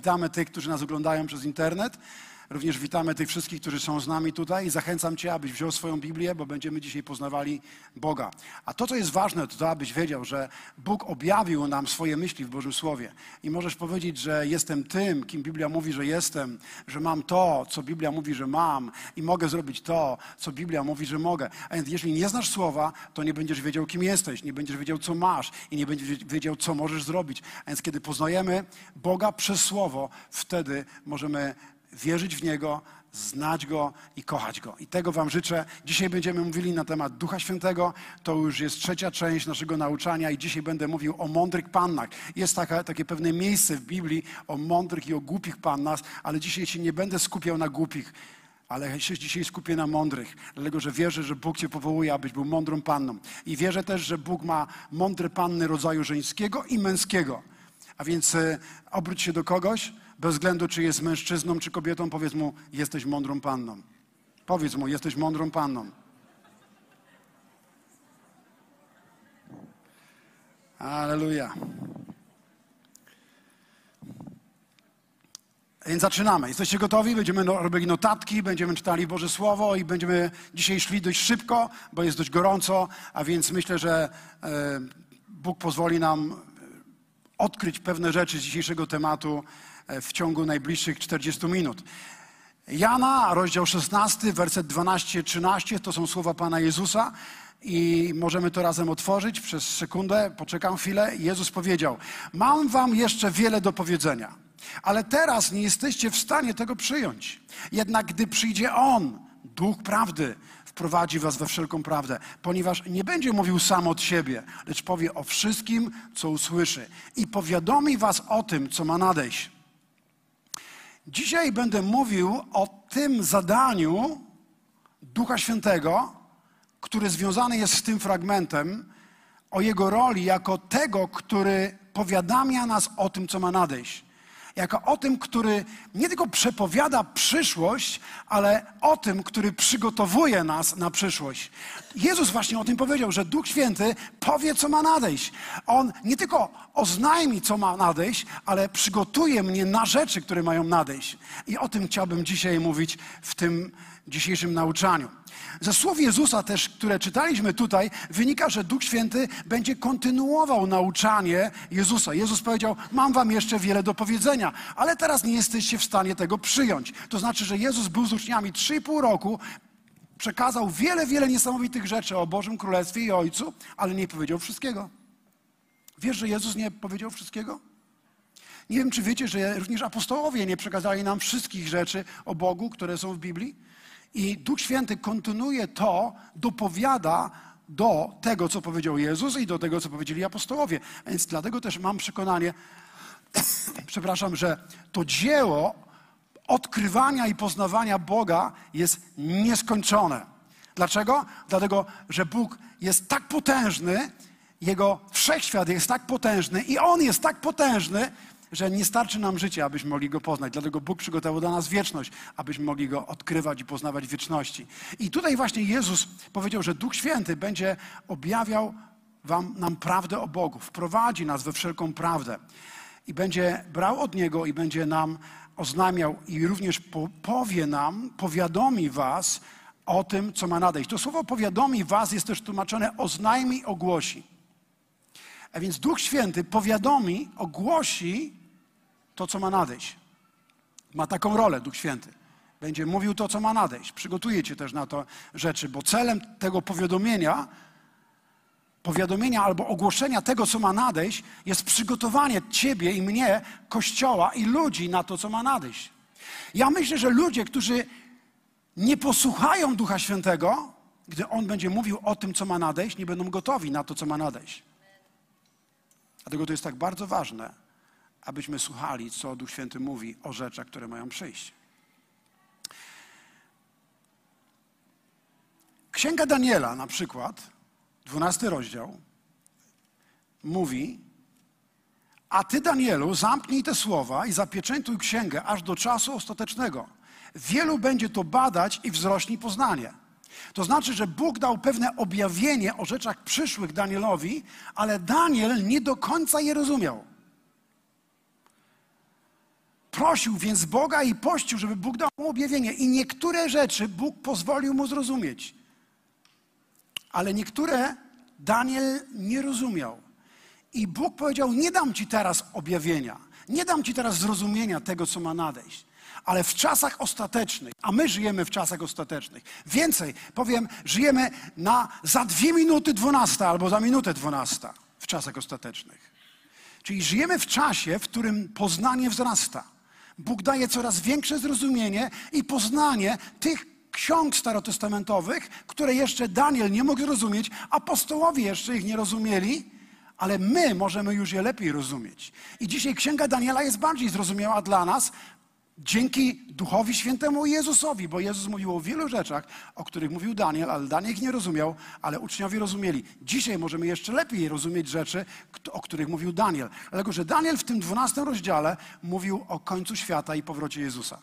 Witamy tych, którzy nas oglądają przez internet. Również witamy tych wszystkich, którzy są z nami tutaj i zachęcam Cię, abyś wziął swoją Biblię, bo będziemy dzisiaj poznawali Boga. A to, co jest ważne, to to, abyś wiedział, że Bóg objawił nam swoje myśli w Bożym Słowie. I możesz powiedzieć, że jestem tym, kim Biblia mówi, że jestem, że mam to, co Biblia mówi, że mam i mogę zrobić to, co Biblia mówi, że mogę. A więc jeśli nie znasz Słowa, to nie będziesz wiedział, kim jesteś, nie będziesz wiedział, co masz i nie będziesz wiedział, co możesz zrobić. A więc kiedy poznajemy Boga przez Słowo, wtedy możemy wierzyć w Niego, znać Go i kochać Go. I tego Wam życzę. Dzisiaj będziemy mówili na temat Ducha Świętego. To już jest trzecia część naszego nauczania i dzisiaj będę mówił o mądrych pannach. Jest taka, takie pewne miejsce w Biblii o mądrych i o głupich pannach, ale dzisiaj się nie będę skupiał na głupich, ale się dzisiaj skupię na mądrych, dlatego że wierzę, że Bóg Cię powołuje, abyś był mądrą panną. I wierzę też, że Bóg ma mądre panny rodzaju żeńskiego i męskiego. A więc e, obróć się do kogoś, bez względu czy jest mężczyzną, czy kobietą, powiedz mu, jesteś mądrą panną. Powiedz mu, jesteś mądrą panną. Aleluja. Więc zaczynamy. Jesteście gotowi? Będziemy no, robili notatki, będziemy czytali Boże Słowo i będziemy dzisiaj szli dość szybko, bo jest dość gorąco, a więc myślę, że e, Bóg pozwoli nam odkryć pewne rzeczy z dzisiejszego tematu w ciągu najbliższych 40 minut. Jana, rozdział 16, werset 12-13, to są słowa Pana Jezusa i możemy to razem otworzyć przez sekundę, poczekam chwilę. Jezus powiedział, mam wam jeszcze wiele do powiedzenia, ale teraz nie jesteście w stanie tego przyjąć. Jednak gdy przyjdzie On, Duch Prawdy, wprowadzi was we wszelką prawdę, ponieważ nie będzie mówił sam od siebie, lecz powie o wszystkim, co usłyszy i powiadomi was o tym, co ma nadejść. Dzisiaj będę mówił o tym zadaniu Ducha Świętego, który związany jest z tym fragmentem, o jego roli jako tego, który powiadamia nas o tym, co ma nadejść jako o tym, który nie tylko przepowiada przyszłość, ale o tym, który przygotowuje nas na przyszłość. Jezus właśnie o tym powiedział, że Duch Święty powie, co ma nadejść. On nie tylko oznajmi, co ma nadejść, ale przygotuje mnie na rzeczy, które mają nadejść. I o tym chciałbym dzisiaj mówić w tym dzisiejszym nauczaniu. Ze słów Jezusa też, które czytaliśmy tutaj, wynika, że Duch Święty będzie kontynuował nauczanie Jezusa. Jezus powiedział: Mam wam jeszcze wiele do powiedzenia, ale teraz nie jesteście w stanie tego przyjąć. To znaczy, że Jezus był z uczniami 3,5 roku, przekazał wiele, wiele niesamowitych rzeczy o Bożym Królestwie i Ojcu, ale nie powiedział wszystkiego. Wiesz, że Jezus nie powiedział wszystkiego? Nie wiem, czy wiecie, że również apostołowie nie przekazali nam wszystkich rzeczy o Bogu, które są w Biblii. I Duch Święty kontynuuje to, dopowiada do tego, co powiedział Jezus i do tego, co powiedzieli apostołowie. Więc dlatego też mam przekonanie, przepraszam, że to dzieło odkrywania i poznawania Boga jest nieskończone. Dlaczego? Dlatego, że Bóg jest tak potężny, Jego wszechświat jest tak potężny i On jest tak potężny, że nie starczy nam życia, abyśmy mogli Go poznać. Dlatego Bóg przygotował dla nas wieczność, abyśmy mogli Go odkrywać i poznawać wieczności. I tutaj właśnie Jezus powiedział, że Duch Święty będzie objawiał wam, nam prawdę o Bogu, wprowadzi nas we wszelką prawdę i będzie brał od Niego i będzie nam oznamiał i również powie nam, powiadomi was o tym, co ma nadejść. To słowo powiadomi was jest też tłumaczone oznajmi, ogłosi. A więc Duch Święty powiadomi, ogłosi to, co ma nadejść. Ma taką rolę Duch Święty. Będzie mówił to, co ma nadejść. Przygotuje cię też na to rzeczy, bo celem tego powiadomienia, powiadomienia albo ogłoszenia tego, co ma nadejść, jest przygotowanie ciebie i mnie, kościoła i ludzi na to, co ma nadejść. Ja myślę, że ludzie, którzy nie posłuchają Ducha Świętego, gdy On będzie mówił o tym, co ma nadejść, nie będą gotowi na to, co ma nadejść. Dlatego to jest tak bardzo ważne, abyśmy słuchali, co Duch Święty mówi o rzeczach, które mają przyjść. Księga Daniela na przykład, dwunasty rozdział, mówi, a ty, Danielu, zamknij te słowa i zapieczętuj księgę aż do czasu ostatecznego. Wielu będzie to badać i wzrośnie poznanie. To znaczy, że Bóg dał pewne objawienie o rzeczach przyszłych Danielowi, ale Daniel nie do końca je rozumiał. Prosił więc Boga i pościł, żeby Bóg dał mu objawienie. I niektóre rzeczy Bóg pozwolił mu zrozumieć. Ale niektóre Daniel nie rozumiał. I Bóg powiedział: Nie dam ci teraz objawienia, nie dam ci teraz zrozumienia tego, co ma nadejść. Ale w czasach ostatecznych, a my żyjemy w czasach ostatecznych. Więcej, powiem, żyjemy na za dwie minuty dwunasta albo za minutę dwunasta w czasach ostatecznych. Czyli żyjemy w czasie, w którym poznanie wzrasta. Bóg daje coraz większe zrozumienie i poznanie tych ksiąg starotestamentowych, które jeszcze Daniel nie mógł zrozumieć, apostołowie jeszcze ich nie rozumieli, ale my możemy już je lepiej rozumieć. I dzisiaj Księga Daniela jest bardziej zrozumiała dla nas dzięki Duchowi Świętemu Jezusowi, bo Jezus mówił o wielu rzeczach, o których mówił Daniel, ale Daniel ich nie rozumiał, ale uczniowie rozumieli. Dzisiaj możemy jeszcze lepiej rozumieć rzeczy, o których mówił Daniel. Dlatego, że Daniel w tym 12 rozdziale mówił o końcu świata i powrocie Jezusa.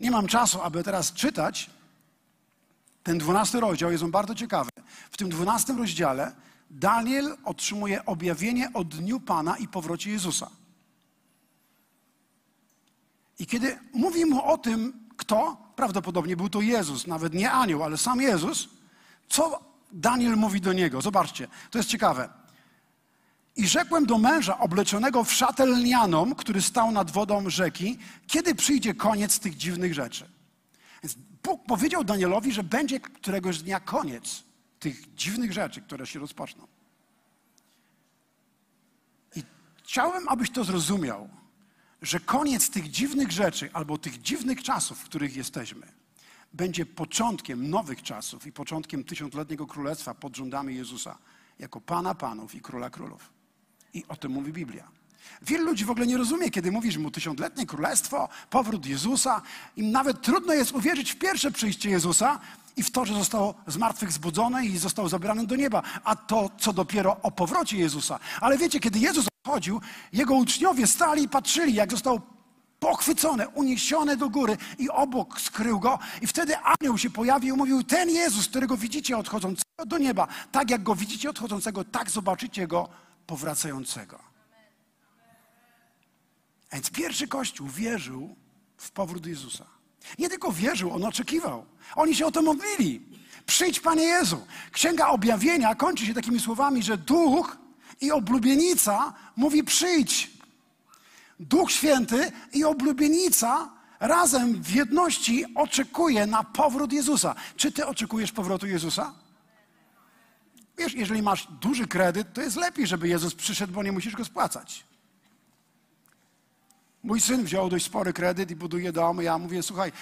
Nie mam czasu, aby teraz czytać ten 12 rozdział, jest on bardzo ciekawy. W tym 12 rozdziale Daniel otrzymuje objawienie o dniu Pana i powrocie Jezusa. I kiedy mówi mu o tym, kto, prawdopodobnie był to Jezus, nawet nie anioł, ale sam Jezus, co Daniel mówi do niego? Zobaczcie, to jest ciekawe. I rzekłem do męża obleczonego w szatę lnianą, który stał nad wodą rzeki, kiedy przyjdzie koniec tych dziwnych rzeczy. Więc Bóg powiedział Danielowi, że będzie któregoś dnia koniec tych dziwnych rzeczy, które się rozpoczną. I chciałem, abyś to zrozumiał że koniec tych dziwnych rzeczy albo tych dziwnych czasów, w których jesteśmy, będzie początkiem nowych czasów i początkiem tysiącletniego królestwa pod rządami Jezusa, jako Pana Panów i Króla Królów. I o tym mówi Biblia. Wielu ludzi w ogóle nie rozumie, kiedy mówisz mu tysiącletnie królestwo, powrót Jezusa. Im nawet trudno jest uwierzyć w pierwsze przyjście Jezusa i w to, że został z martwych zbudzony i został zabrany do nieba, a to, co dopiero o powrocie Jezusa. Ale wiecie, kiedy Jezus chodził, jego uczniowie stali i patrzyli, jak został pochwycony, uniesiony do góry i obok skrył go. I wtedy anioł się pojawił i mówił, ten Jezus, którego widzicie odchodzącego do nieba, tak jak go widzicie odchodzącego, tak zobaczycie go powracającego. Więc pierwszy Kościół wierzył w powrót Jezusa. Nie tylko wierzył, on oczekiwał. Oni się o to modlili. Przyjdź, Panie Jezu. Księga Objawienia kończy się takimi słowami, że Duch i oblubienica mówi przyjdź. Duch Święty i oblubienica razem w jedności oczekuje na powrót Jezusa. Czy ty oczekujesz powrotu Jezusa? Wiesz, jeżeli masz duży kredyt, to jest lepiej, żeby Jezus przyszedł, bo nie musisz go spłacać. Mój syn wziął dość spory kredyt i buduje dom. Ja mówię, słuchaj,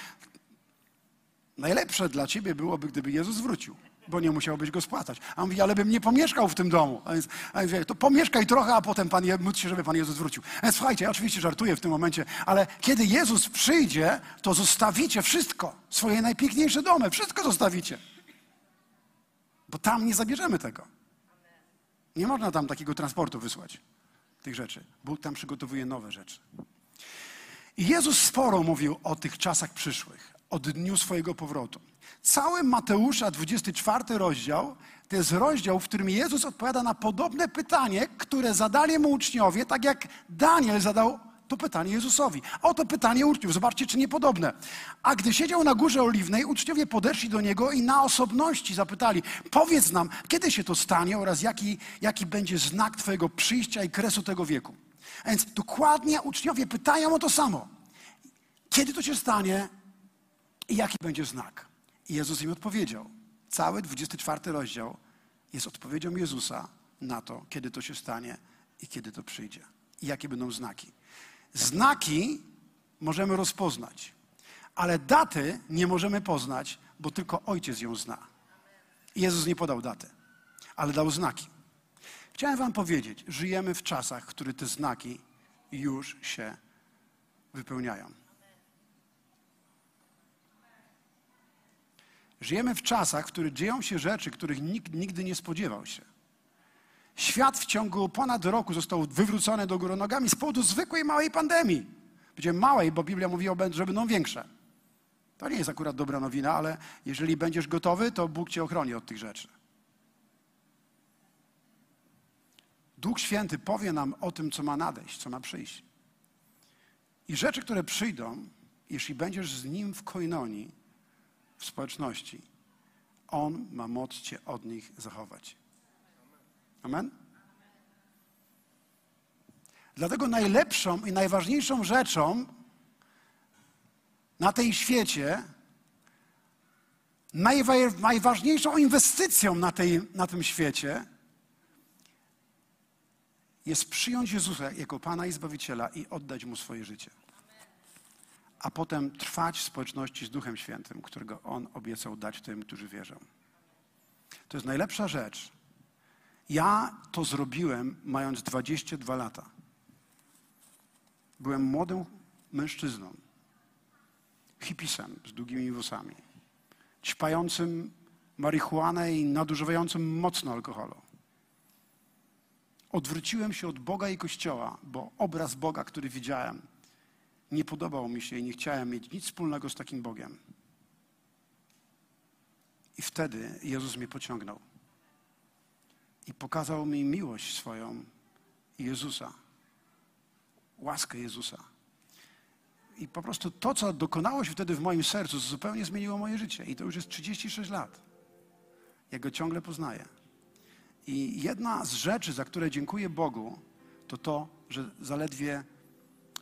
najlepsze dla ciebie byłoby, gdyby Jezus wrócił bo nie musiałbyś go spłacać. A on mówi, ale bym nie pomieszkał w tym domu. A więc, a więc to pomieszkaj trochę, a potem Pan, módl się, żeby Pan Jezus wrócił. A więc słuchajcie, ja oczywiście żartuję w tym momencie, ale kiedy Jezus przyjdzie, to zostawicie wszystko, swoje najpiękniejsze domy, wszystko zostawicie. Bo tam nie zabierzemy tego. Nie można tam takiego transportu wysłać, tych rzeczy. Bóg tam przygotowuje nowe rzeczy. I Jezus sporo mówił o tych czasach przyszłych, o dniu swojego powrotu. Cały Mateusza, 24 rozdział, to jest rozdział, w którym Jezus odpowiada na podobne pytanie, które zadali mu uczniowie, tak jak Daniel zadał to pytanie Jezusowi. Oto pytanie uczniów, zobaczcie, czy niepodobne. A gdy siedział na górze oliwnej, uczniowie podeszli do niego i na osobności zapytali: Powiedz nam, kiedy się to stanie oraz jaki, jaki będzie znak Twojego przyjścia i kresu tego wieku. A więc dokładnie uczniowie pytają o to samo. Kiedy to się stanie i jaki będzie znak? I Jezus im odpowiedział. Cały 24 rozdział jest odpowiedzią Jezusa na to, kiedy to się stanie i kiedy to przyjdzie. I jakie będą znaki. Znaki możemy rozpoznać, ale daty nie możemy poznać, bo tylko Ojciec ją zna. Jezus nie podał daty, ale dał znaki. Chciałem Wam powiedzieć, żyjemy w czasach, w których te znaki już się wypełniają. Żyjemy w czasach, w których dzieją się rzeczy, których nikt nigdy nie spodziewał się. Świat w ciągu ponad roku został wywrócony do góry nogami z powodu zwykłej małej pandemii. Będzie małej, bo Biblia mówi, że będą większe. To nie jest akurat dobra nowina, ale jeżeli będziesz gotowy, to Bóg cię ochroni od tych rzeczy. Duch Święty powie nam o tym, co ma nadejść, co ma przyjść. I rzeczy, które przyjdą, jeśli będziesz z Nim w koinonii, w społeczności, On ma moc Cię od nich zachować. Amen? Dlatego najlepszą i najważniejszą rzeczą na tej świecie, najwa- najważniejszą inwestycją na, tej, na tym świecie jest przyjąć Jezusa jako Pana i Zbawiciela i oddać Mu swoje życie. A potem trwać w społeczności z Duchem Świętym, którego On obiecał dać tym, którzy wierzą. To jest najlepsza rzecz. Ja to zrobiłem mając 22 lata. Byłem młodym mężczyzną, hipisem z długimi włosami, ćpającym marihuanę i nadużywającym mocno alkoholu. Odwróciłem się od Boga i Kościoła, bo obraz Boga, który widziałem, nie podobał mi się i nie chciałem mieć nic wspólnego z takim Bogiem. I wtedy Jezus mnie pociągnął i pokazał mi miłość swoją Jezusa, łaskę Jezusa. I po prostu to, co dokonało się wtedy w moim sercu, zupełnie zmieniło moje życie. I to już jest 36 lat. Ja go ciągle poznaję. I jedna z rzeczy, za które dziękuję Bogu, to to, że zaledwie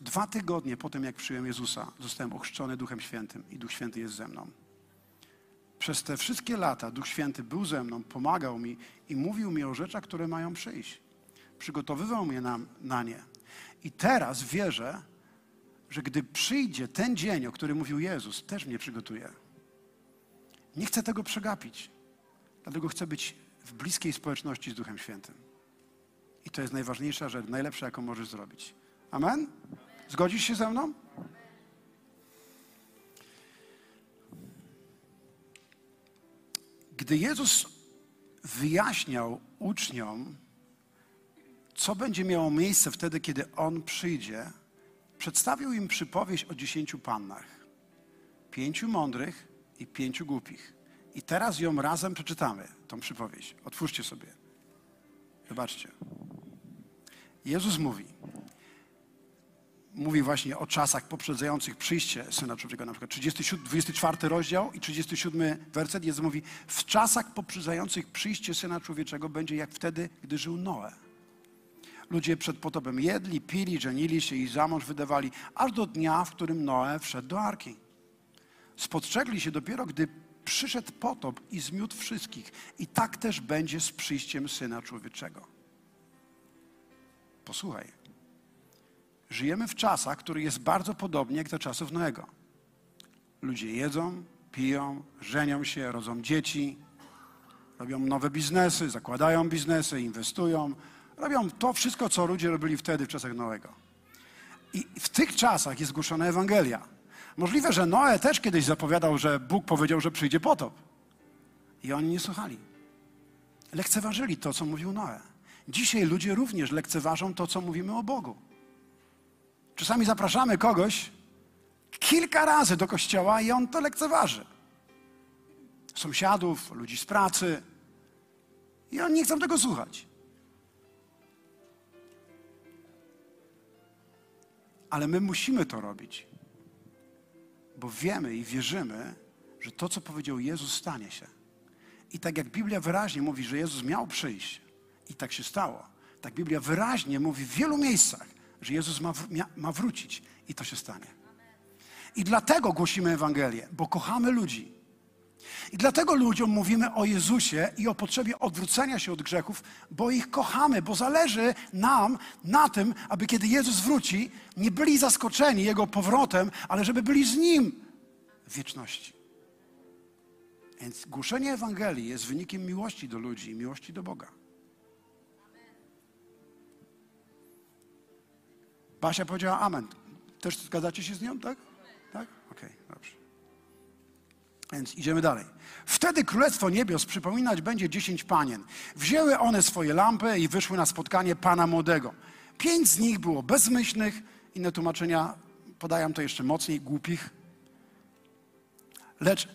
dwa tygodnie po tym, jak przyjąłem Jezusa, zostałem ochrzczony Duchem Świętym i Duch Święty jest ze mną. Przez te wszystkie lata Duch Święty był ze mną, pomagał mi i mówił mi o rzeczach, które mają przyjść. Przygotowywał mnie na, na nie. I teraz wierzę, że gdy przyjdzie ten dzień, o którym mówił Jezus, też mnie przygotuje. Nie chcę tego przegapić. Dlatego chcę być w bliskiej społeczności z Duchem Świętym. I to jest najważniejsza rzecz, najlepsza, jaką możesz zrobić. Amen? Zgodzisz się ze mną? Gdy Jezus wyjaśniał uczniom, co będzie miało miejsce wtedy, kiedy On przyjdzie, przedstawił im przypowieść o dziesięciu pannach. Pięciu mądrych i pięciu głupich. I teraz ją razem przeczytamy, tą przypowieść. Otwórzcie sobie. Zobaczcie. Jezus mówi, mówi właśnie o czasach poprzedzających przyjście Syna Człowieka, na przykład 37, 24 rozdział i 37 werset. Jezus mówi, w czasach poprzedzających przyjście Syna Człowieczego będzie jak wtedy, gdy żył Noe. Ludzie przed potopem jedli, pili, żenili się i za mąż wydawali, aż do dnia, w którym Noe wszedł do arki. Spostrzegli się dopiero, gdy przyszedł potop i zmiótł wszystkich. I tak też będzie z przyjściem Syna Człowieczego. Posłuchaj. Żyjemy w czasach, które jest bardzo podobnie jak do czasów Noego. Ludzie jedzą, piją, żenią się, rodzą dzieci, robią nowe biznesy, zakładają biznesy, inwestują, robią to wszystko, co ludzie robili wtedy w czasach Noego. I w tych czasach jest głoszona Ewangelia. Możliwe, że Noe też kiedyś zapowiadał, że Bóg powiedział, że przyjdzie potop. I oni nie słuchali. Lekceważyli to, co mówił Noe. Dzisiaj ludzie również lekceważą to, co mówimy o Bogu. Czasami zapraszamy kogoś kilka razy do kościoła i on to lekceważy. Sąsiadów, ludzi z pracy. I oni nie chcą tego słuchać. Ale my musimy to robić, bo wiemy i wierzymy, że to, co powiedział Jezus, stanie się. I tak jak Biblia wyraźnie mówi, że Jezus miał przyjść, i tak się stało, tak Biblia wyraźnie mówi w wielu miejscach, że Jezus ma, ma wrócić i to się stanie. I dlatego głosimy Ewangelię, bo kochamy ludzi. I dlatego ludziom mówimy o Jezusie i o potrzebie odwrócenia się od grzechów, bo ich kochamy, bo zależy nam na tym, aby kiedy Jezus wróci, nie byli zaskoczeni Jego powrotem, ale żeby byli z Nim w wieczności. Więc głoszenie Ewangelii jest wynikiem miłości do ludzi i miłości do Boga. Basia powiedziała amen. Też zgadzacie się z nią, tak? Tak? Okej, okay, dobrze. Więc idziemy dalej. Wtedy Królestwo Niebios przypominać będzie dziesięć panien. Wzięły one swoje lampy i wyszły na spotkanie Pana Młodego. Pięć z nich było bezmyślnych, inne tłumaczenia podają to jeszcze mocniej, głupich. Lecz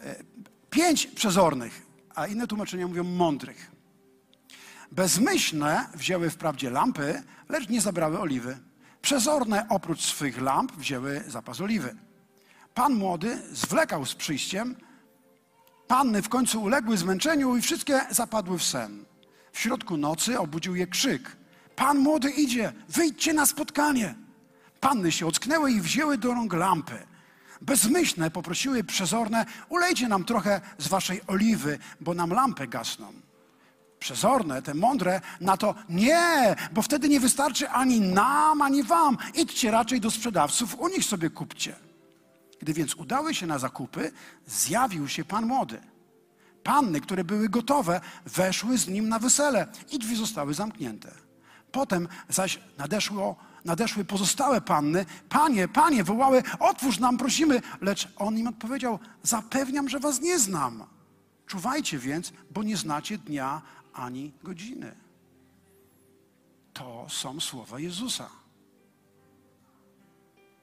e, pięć przezornych, a inne tłumaczenia mówią mądrych. Bezmyślne wzięły wprawdzie lampy, lecz nie zabrały oliwy. Przezorne oprócz swych lamp wzięły zapas oliwy. Pan młody zwlekał z przyjściem, panny w końcu uległy zmęczeniu i wszystkie zapadły w sen. W środku nocy obudził je krzyk. Pan młody idzie, wyjdźcie na spotkanie. Panny się ocknęły i wzięły do rąk lampy. Bezmyślne poprosiły przezorne, ulejcie nam trochę z waszej oliwy, bo nam lampy gasną. Przezorne, te mądre, na to nie, bo wtedy nie wystarczy ani nam, ani wam. Idźcie raczej do sprzedawców, u nich sobie kupcie. Gdy więc udały się na zakupy, zjawił się pan młody. Panny, które były gotowe, weszły z nim na wesele i drzwi zostały zamknięte. Potem zaś nadeszło, nadeszły pozostałe panny. Panie, panie, wołały, otwórz nam, prosimy. Lecz on im odpowiedział, zapewniam, że was nie znam. Czuwajcie więc, bo nie znacie dnia ani godziny. To są słowa Jezusa.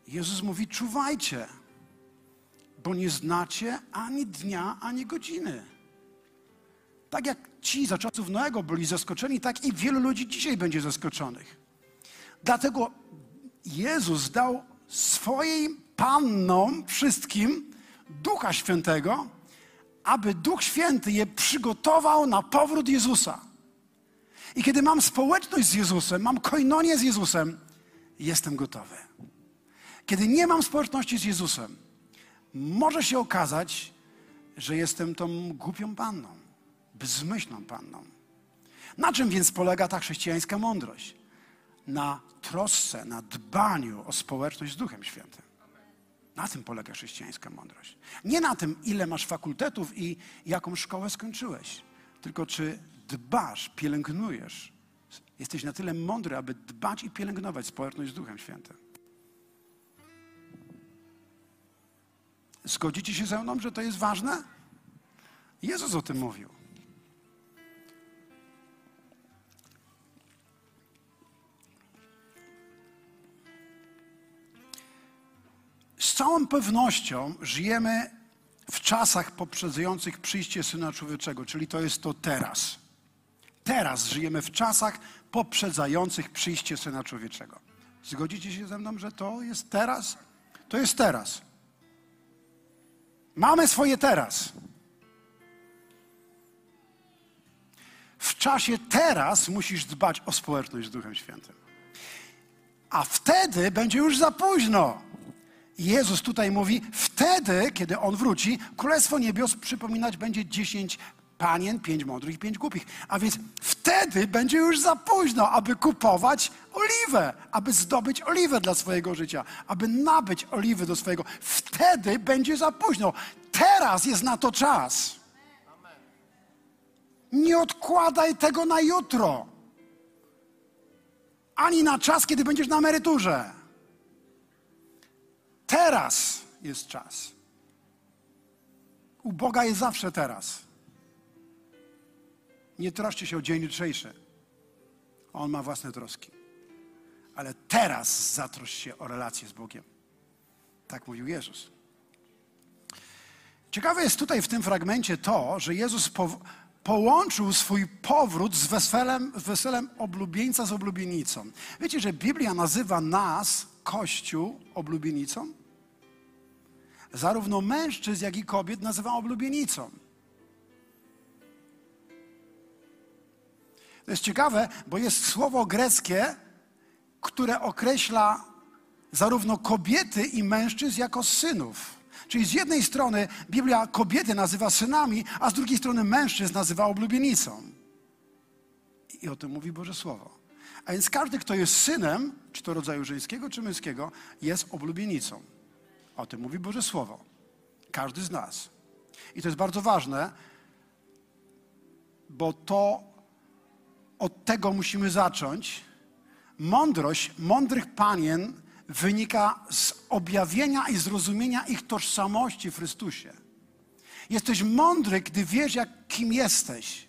Jezus mówi: czuwajcie, bo nie znacie ani dnia, ani godziny. Tak jak ci za czasów Noego byli zaskoczeni, tak i wielu ludzi dzisiaj będzie zaskoczonych. Dlatego Jezus dał swoim pannom wszystkim Ducha Świętego, aby Duch Święty je przygotował na powrót Jezusa. I kiedy mam społeczność z Jezusem, mam koinonię z Jezusem, jestem gotowy. Kiedy nie mam społeczności z Jezusem, może się okazać, że jestem tą głupią panną, bezmyślną panną. Na czym więc polega ta chrześcijańska mądrość? Na trosce, na dbaniu o społeczność z Duchem Świętym. Na tym polega chrześcijańska mądrość. Nie na tym, ile masz fakultetów i jaką szkołę skończyłeś, tylko czy dbasz, pielęgnujesz. Jesteś na tyle mądry, aby dbać i pielęgnować społeczność z Duchem Świętym. Zgodzicie się ze mną, że to jest ważne? Jezus o tym mówił. Z całą pewnością żyjemy w czasach poprzedzających przyjście Syna Człowieczego, czyli to jest to teraz. Teraz żyjemy w czasach poprzedzających przyjście Syna Człowieczego. Zgodzicie się ze mną, że to jest teraz? To jest teraz. Mamy swoje teraz. W czasie teraz musisz dbać o społeczność z Duchem Świętym. A wtedy będzie już za późno. Jezus tutaj mówi, wtedy, kiedy On wróci, Królestwo Niebios przypominać będzie dziesięć panien, pięć mądrych i pięć głupich. A więc wtedy będzie już za późno, aby kupować oliwę, aby zdobyć oliwę dla swojego życia, aby nabyć oliwy do swojego. Wtedy będzie za późno. Teraz jest na to czas. Nie odkładaj tego na jutro. Ani na czas, kiedy będziesz na emeryturze. Teraz jest czas. U Boga jest zawsze teraz. Nie troszcie się o dzień jutrzejszy. On ma własne troski. Ale teraz zatrosz się o relację z Bogiem. Tak mówił Jezus. Ciekawe jest tutaj w tym fragmencie to, że Jezus po, połączył swój powrót z weselem, weselem oblubieńca z oblubienicą. Wiecie, że Biblia nazywa nas, Kościół, oblubienicą? Zarówno mężczyzn, jak i kobiet nazywa oblubienicą. To jest ciekawe, bo jest słowo greckie, które określa zarówno kobiety i mężczyzn jako synów. Czyli z jednej strony Biblia kobiety nazywa synami, a z drugiej strony mężczyzn nazywa oblubienicą. I o tym mówi Boże Słowo. A więc każdy, kto jest synem, czy to rodzaju żeńskiego, czy męskiego, jest oblubienicą. O tym mówi Boże Słowo. Każdy z nas. I to jest bardzo ważne, bo to od tego musimy zacząć. Mądrość mądrych panien wynika z objawienia i zrozumienia ich tożsamości w Chrystusie. Jesteś mądry, gdy wiesz, jak, kim jesteś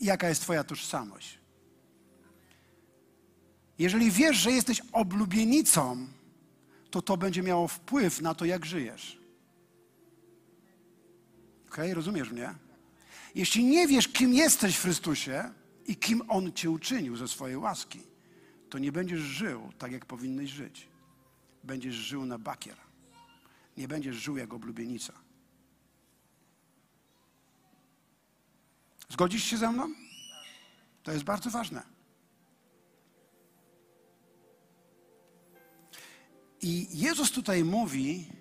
i jaka jest Twoja tożsamość. Jeżeli wiesz, że jesteś oblubienicą, to to będzie miało wpływ na to, jak żyjesz. Ok, rozumiesz mnie? Jeśli nie wiesz, kim jesteś w Chrystusie i kim On cię uczynił ze swojej łaski, to nie będziesz żył tak, jak powinnyś żyć. Będziesz żył na bakier. Nie będziesz żył jak oblubienica. Zgodzisz się ze mną? To jest bardzo ważne. I Jezus tutaj mówi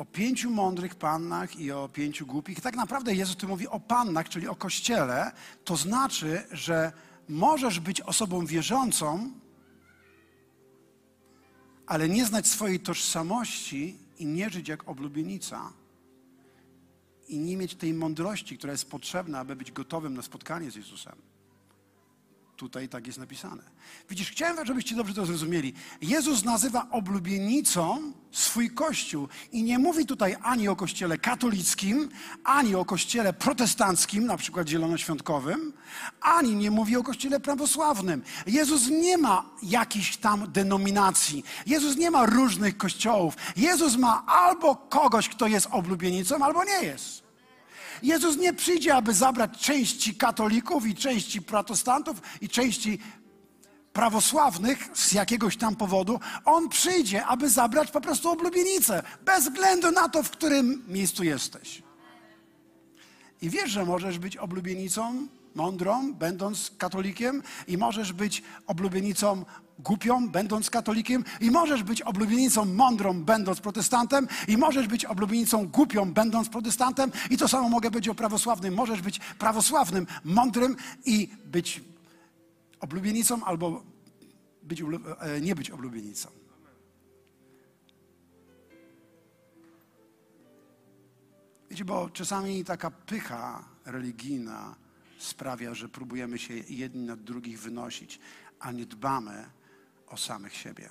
o pięciu mądrych pannach i o pięciu głupich. Tak naprawdę Jezus tu mówi o pannach, czyli o kościele. To znaczy, że możesz być osobą wierzącą, ale nie znać swojej tożsamości i nie żyć jak oblubienica i nie mieć tej mądrości, która jest potrzebna, aby być gotowym na spotkanie z Jezusem. Tutaj tak jest napisane. Widzisz, chciałem, żebyście dobrze to zrozumieli. Jezus nazywa oblubienicą swój kościół i nie mówi tutaj ani o kościele katolickim, ani o kościele protestanckim, na przykład zielonoświątkowym, ani nie mówi o kościele prawosławnym. Jezus nie ma jakichś tam denominacji. Jezus nie ma różnych kościołów. Jezus ma albo kogoś, kto jest oblubienicą, albo nie jest. Jezus nie przyjdzie, aby zabrać części katolików i części protestantów i części prawosławnych z jakiegoś tam powodu. On przyjdzie, aby zabrać po prostu oblubienicę, bez względu na to, w którym miejscu jesteś. I wiesz, że możesz być oblubienicą mądrą, będąc katolikiem, i możesz być oblubienicą głupią, będąc katolikiem, i możesz być oblubienicą mądrą, będąc protestantem, i możesz być oblubienicą głupią, będąc protestantem, i to samo mogę być o prawosławnym. Możesz być prawosławnym, mądrym i być oblubienicą, albo być, e, nie być oblubienicą. Wiecie, bo czasami taka pycha religijna sprawia, że próbujemy się jedni nad drugich wynosić, a nie dbamy o samych siebie.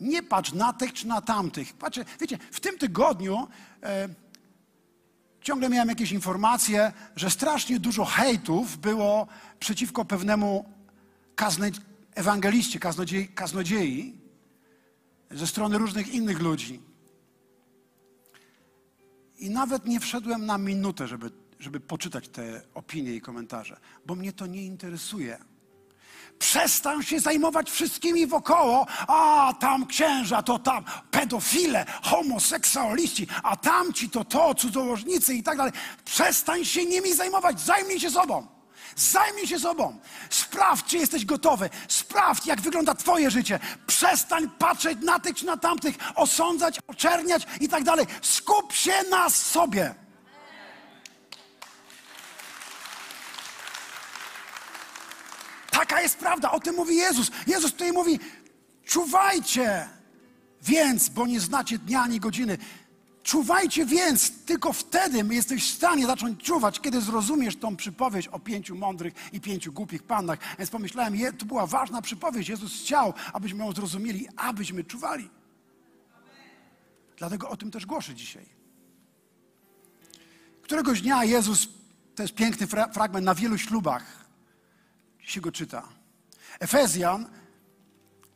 Nie patrz na tych czy na tamtych. Patrzcie, wiecie, w tym tygodniu e, ciągle miałem jakieś informacje, że strasznie dużo hejtów było przeciwko pewnemu kazne, ewangeliście, kaznodziei, kaznodziei ze strony różnych innych ludzi. I nawet nie wszedłem na minutę, żeby żeby poczytać te opinie i komentarze, bo mnie to nie interesuje. Przestań się zajmować wszystkimi wokoło. A tam księża, to tam pedofile, homoseksualiści, a tamci to to, cudzołożnicy i tak dalej. Przestań się nimi zajmować, zajmij się sobą. Zajmij się sobą. Sprawdź, czy jesteś gotowy. Sprawdź, jak wygląda Twoje życie. Przestań patrzeć na tych czy na tamtych, osądzać, oczerniać i tak dalej. Skup się na sobie. Taka jest prawda, o tym mówi Jezus. Jezus tutaj mówi: czuwajcie więc, bo nie znacie dnia ani godziny. Czuwajcie więc, tylko wtedy jesteś w stanie zacząć czuwać, kiedy zrozumiesz tą przypowieść o pięciu mądrych i pięciu głupich pannach. Więc pomyślałem, je, to była ważna przypowieść. Jezus chciał, abyśmy ją zrozumieli, abyśmy czuwali. Dlatego o tym też głoszę dzisiaj. Któregoś dnia Jezus, to jest piękny fra fragment na wielu ślubach, się go czyta. Efezjan,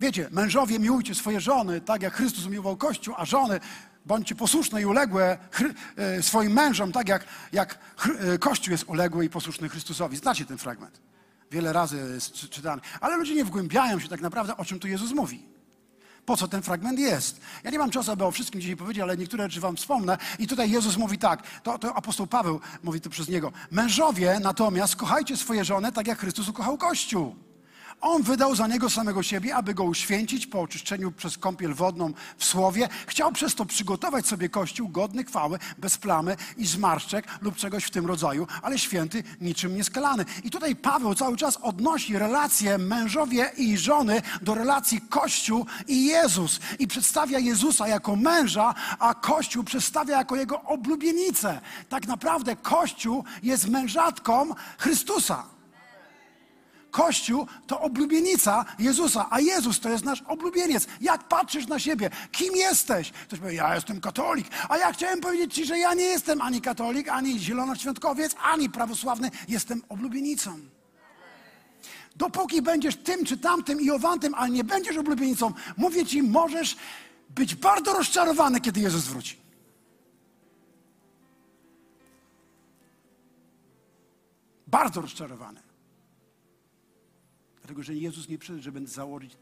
wiecie, mężowie miłujcie swoje żony, tak jak Chrystus miłował Kościół, a żony bądźcie posłuszne i uległe e, swoim mężom, tak jak, jak e, Kościół jest uległy i posłuszny Chrystusowi. Znacie ten fragment. Wiele razy jest czytany. Ale ludzie nie wgłębiają się tak naprawdę, o czym tu Jezus mówi po co ten fragment jest. Ja nie mam czasu, aby o wszystkim dzisiaj powiedzieć, ale niektóre rzeczy wam wspomnę. I tutaj Jezus mówi tak, to, to apostoł Paweł mówi to przez niego. Mężowie natomiast kochajcie swoje żony tak, jak Chrystus ukochał Kościół on wydał za niego samego siebie, aby go uświęcić po oczyszczeniu przez kąpiel wodną w słowie. Chciał przez to przygotować sobie kościół godny chwały, bez plamy i zmarszczek lub czegoś w tym rodzaju, ale święty, niczym nieskalany. I tutaj Paweł cały czas odnosi relacje mężowie i żony do relacji Kościół i Jezus. I przedstawia Jezusa jako męża, a Kościół przedstawia jako jego oblubienicę. Tak naprawdę Kościół jest mężatką Chrystusa. Kościół to oblubienica Jezusa, a Jezus to jest nasz oblubieniec. Jak patrzysz na siebie? Kim jesteś? Ktoś powie, ja jestem katolik. A ja chciałem powiedzieć Ci, że ja nie jestem ani katolik, ani zielonoświątkowiec, ani prawosławny. Jestem oblubienicą. Dopóki będziesz tym czy tamtym i owantym, ale nie będziesz oblubienicą, mówię Ci, możesz być bardzo rozczarowany, kiedy Jezus wróci. Bardzo rozczarowany. Dlatego, że Jezus nie przyszedł, żeby założyć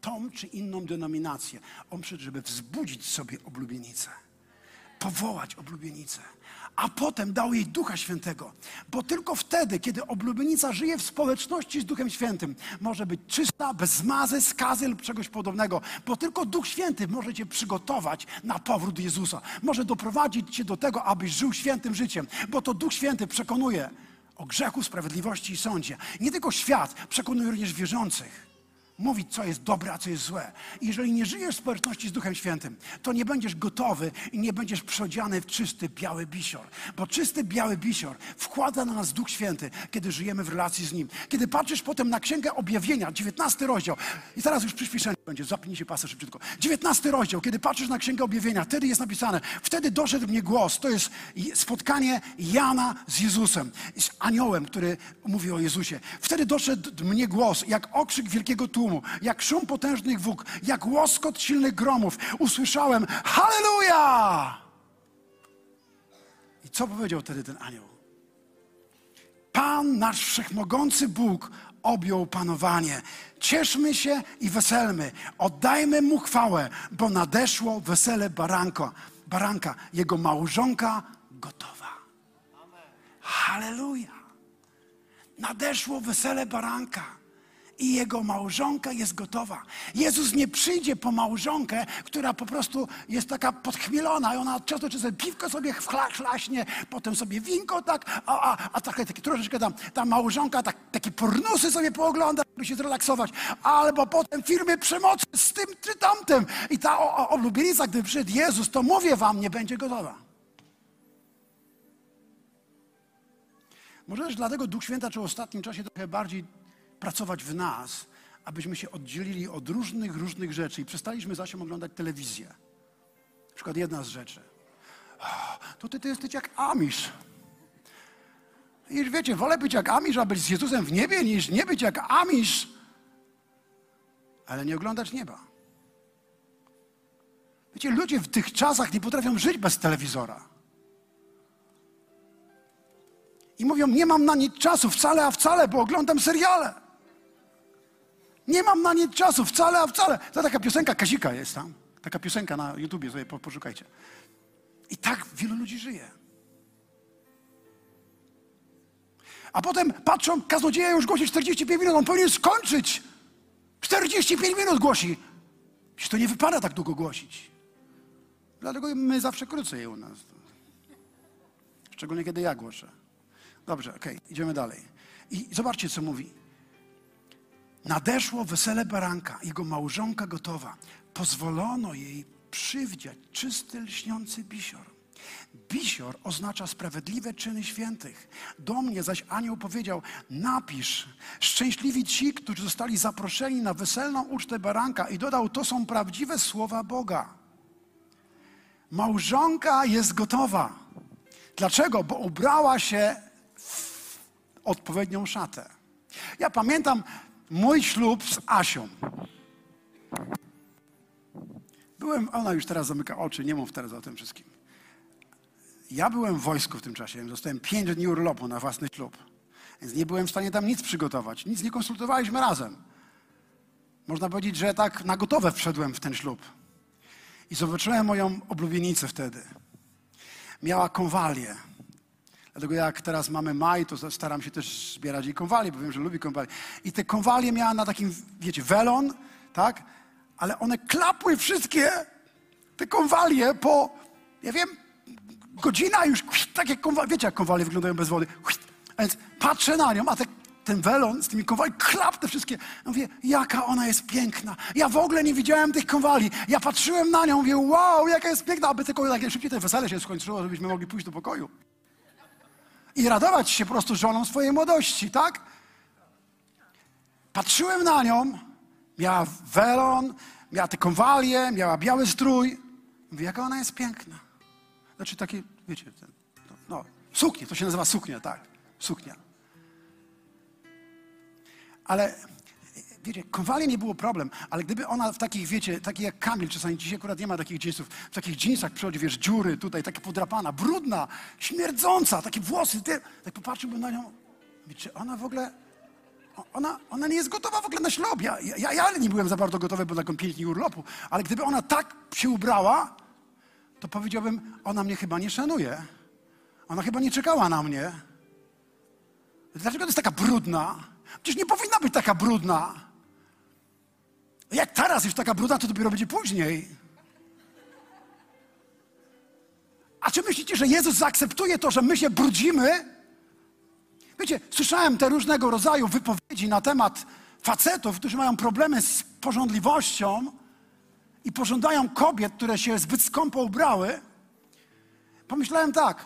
tą czy inną denominację. On przyszedł, żeby wzbudzić sobie oblubienicę. Powołać oblubienicę. A potem dał jej Ducha Świętego. Bo tylko wtedy, kiedy oblubienica żyje w społeczności z Duchem Świętym, może być czysta, bez zmazy, skazy lub czegoś podobnego. Bo tylko Duch Święty może cię przygotować na powrót Jezusa. Może doprowadzić cię do tego, abyś żył świętym życiem. Bo to Duch Święty przekonuje o grzechu, sprawiedliwości i sądzie. Nie tylko świat, przekonuje również wierzących. Mówić, co jest dobre, a co jest złe. Jeżeli nie żyjesz w społeczności z Duchem Świętym, to nie będziesz gotowy i nie będziesz przeodziany w czysty, biały bisior. Bo czysty, biały bisior wkłada na nas Duch Święty, kiedy żyjemy w relacji z Nim. Kiedy patrzysz potem na Księgę Objawienia, 19 rozdział, i teraz już przyspieszenie będzie, zapnijcie pasę szybciutko. 19 rozdział, kiedy patrzysz na Księgę Objawienia, wtedy jest napisane, wtedy doszedł mnie głos, to jest spotkanie Jana z Jezusem, z aniołem, który mówi o Jezusie. Wtedy doszedł mnie głos, jak okrzyk wielkiego tłumu, jak szum potężnych wóg, jak łoskot silnych gromów. Usłyszałem Halleluja! I co powiedział wtedy ten anioł? Pan, nasz wszechmogący Bóg, objął panowanie. Cieszmy się i weselmy. Oddajmy Mu chwałę, bo nadeszło wesele baranka. Baranka, jego małżonka gotowa. Halleluja! Nadeszło wesele baranka i jego małżonka jest gotowa. Jezus nie przyjdzie po małżonkę, która po prostu jest taka podchmielona i ona często czy sobie piwko sobie chlaśnie, potem sobie winko tak, a, a, a takie, takie troszeczkę tam, ta małżonka tak, takie pornusy sobie poogląda, żeby się zrelaksować, albo potem firmy przemocy z tym czy tamtym. I ta oblubienica, gdy przyjdzie Jezus, to mówię wam, nie będzie gotowa. Może też dlatego Duch Święta czy w ostatnim czasie trochę bardziej pracować w nas, abyśmy się oddzielili od różnych, różnych rzeczy i przestaliśmy zasią oglądać telewizję. Na przykład jedna z rzeczy. To ty, ty jesteś jak Amisz. I wiecie, wolę być jak Amisz, a być z Jezusem w niebie, niż nie być jak Amisz, ale nie oglądać nieba. Wiecie, ludzie w tych czasach nie potrafią żyć bez telewizora. I mówią, nie mam na nic czasu wcale, a wcale, bo oglądam seriale. Nie mam na nic czasu wcale, a wcale. To taka piosenka Kazika jest tam. Taka piosenka na YouTubie, sobie poszukajcie. I tak wielu ludzi żyje. A potem patrzą, kaznodzieja już głosi 45 minut, on powinien skończyć. 45 minut głosi. Przecież to nie wypada tak długo głosić. Dlatego my zawsze krócej u nas. Szczególnie kiedy ja głoszę. Dobrze, okej, okay, idziemy dalej. I zobaczcie, co mówi. Nadeszło wesele baranka, jego małżonka gotowa. Pozwolono jej przywdziać czysty, lśniący bisior. Bisior oznacza sprawiedliwe czyny świętych. Do mnie zaś anioł powiedział: Napisz, szczęśliwi ci, którzy zostali zaproszeni na weselną ucztę baranka. I dodał: To są prawdziwe słowa Boga. Małżonka jest gotowa. Dlaczego? Bo ubrała się w odpowiednią szatę. Ja pamiętam mój ślub z Asią. Byłem, ona już teraz zamyka oczy, nie mów teraz o tym wszystkim. Ja byłem w wojsku w tym czasie, dostałem pięć dni urlopu na własny ślub. Więc nie byłem w stanie tam nic przygotować, nic nie konsultowaliśmy razem. Można powiedzieć, że tak na gotowe wszedłem w ten ślub. I zobaczyłem moją oblubienicę wtedy. Miała konwalię. Dlatego jak teraz mamy maj, to staram się też zbierać jej konwalie, bo wiem, że lubi konwalie. I te konwalie miała na takim, wiecie, welon, tak? Ale one klapły wszystkie, te konwalie po, ja wiem, godzina już, takie konwalie, wiecie jak konwalie wyglądają bez wody. A więc patrzę na nią, a te, ten welon z tymi konwali, klap te wszystkie. Ja mówię, jaka ona jest piękna. Ja w ogóle nie widziałem tych konwali. Ja patrzyłem na nią, mówię, wow, jaka jest piękna, aby tylko jak szybciej te wesele się skończyło, żebyśmy mogli pójść do pokoju i radować się po prostu żoną swojej młodości, tak? Patrzyłem na nią, miała welon, miała te konwalie, miała biały strój. Mówię, jaka ona jest piękna. Znaczy takie, wiecie, ten, no, suknia, to się nazywa suknia, tak, suknia. Ale wiecie, konwalie nie było problem, ale gdyby ona w takich, wiecie, takich jak Kamil, czasami dzisiaj akurat nie ma takich jeansów, w takich jeansach przychodzi, wiesz, dziury tutaj, takie podrapana, brudna, śmierdząca, takie włosy, ty, tak popatrzyłbym na nią, czy ona w ogóle ona, ona nie jest gotowa w ogóle na ślub. Ja, ja, ja nie byłem za bardzo gotowy, bo taką pięć dni urlopu. Ale gdyby ona tak się ubrała, to powiedziałbym, ona mnie chyba nie szanuje. Ona chyba nie czekała na mnie. Dlaczego to jest taka brudna? Przecież nie powinna być taka brudna. Jak teraz jest taka brudna, to dopiero będzie później. A czy myślicie, że Jezus zaakceptuje to, że my się brudzimy? Wiecie, słyszałem te różnego rodzaju wypowiedzi na temat facetów, którzy mają problemy z porządliwością i pożądają kobiet, które się zbyt skąpo ubrały. Pomyślałem tak.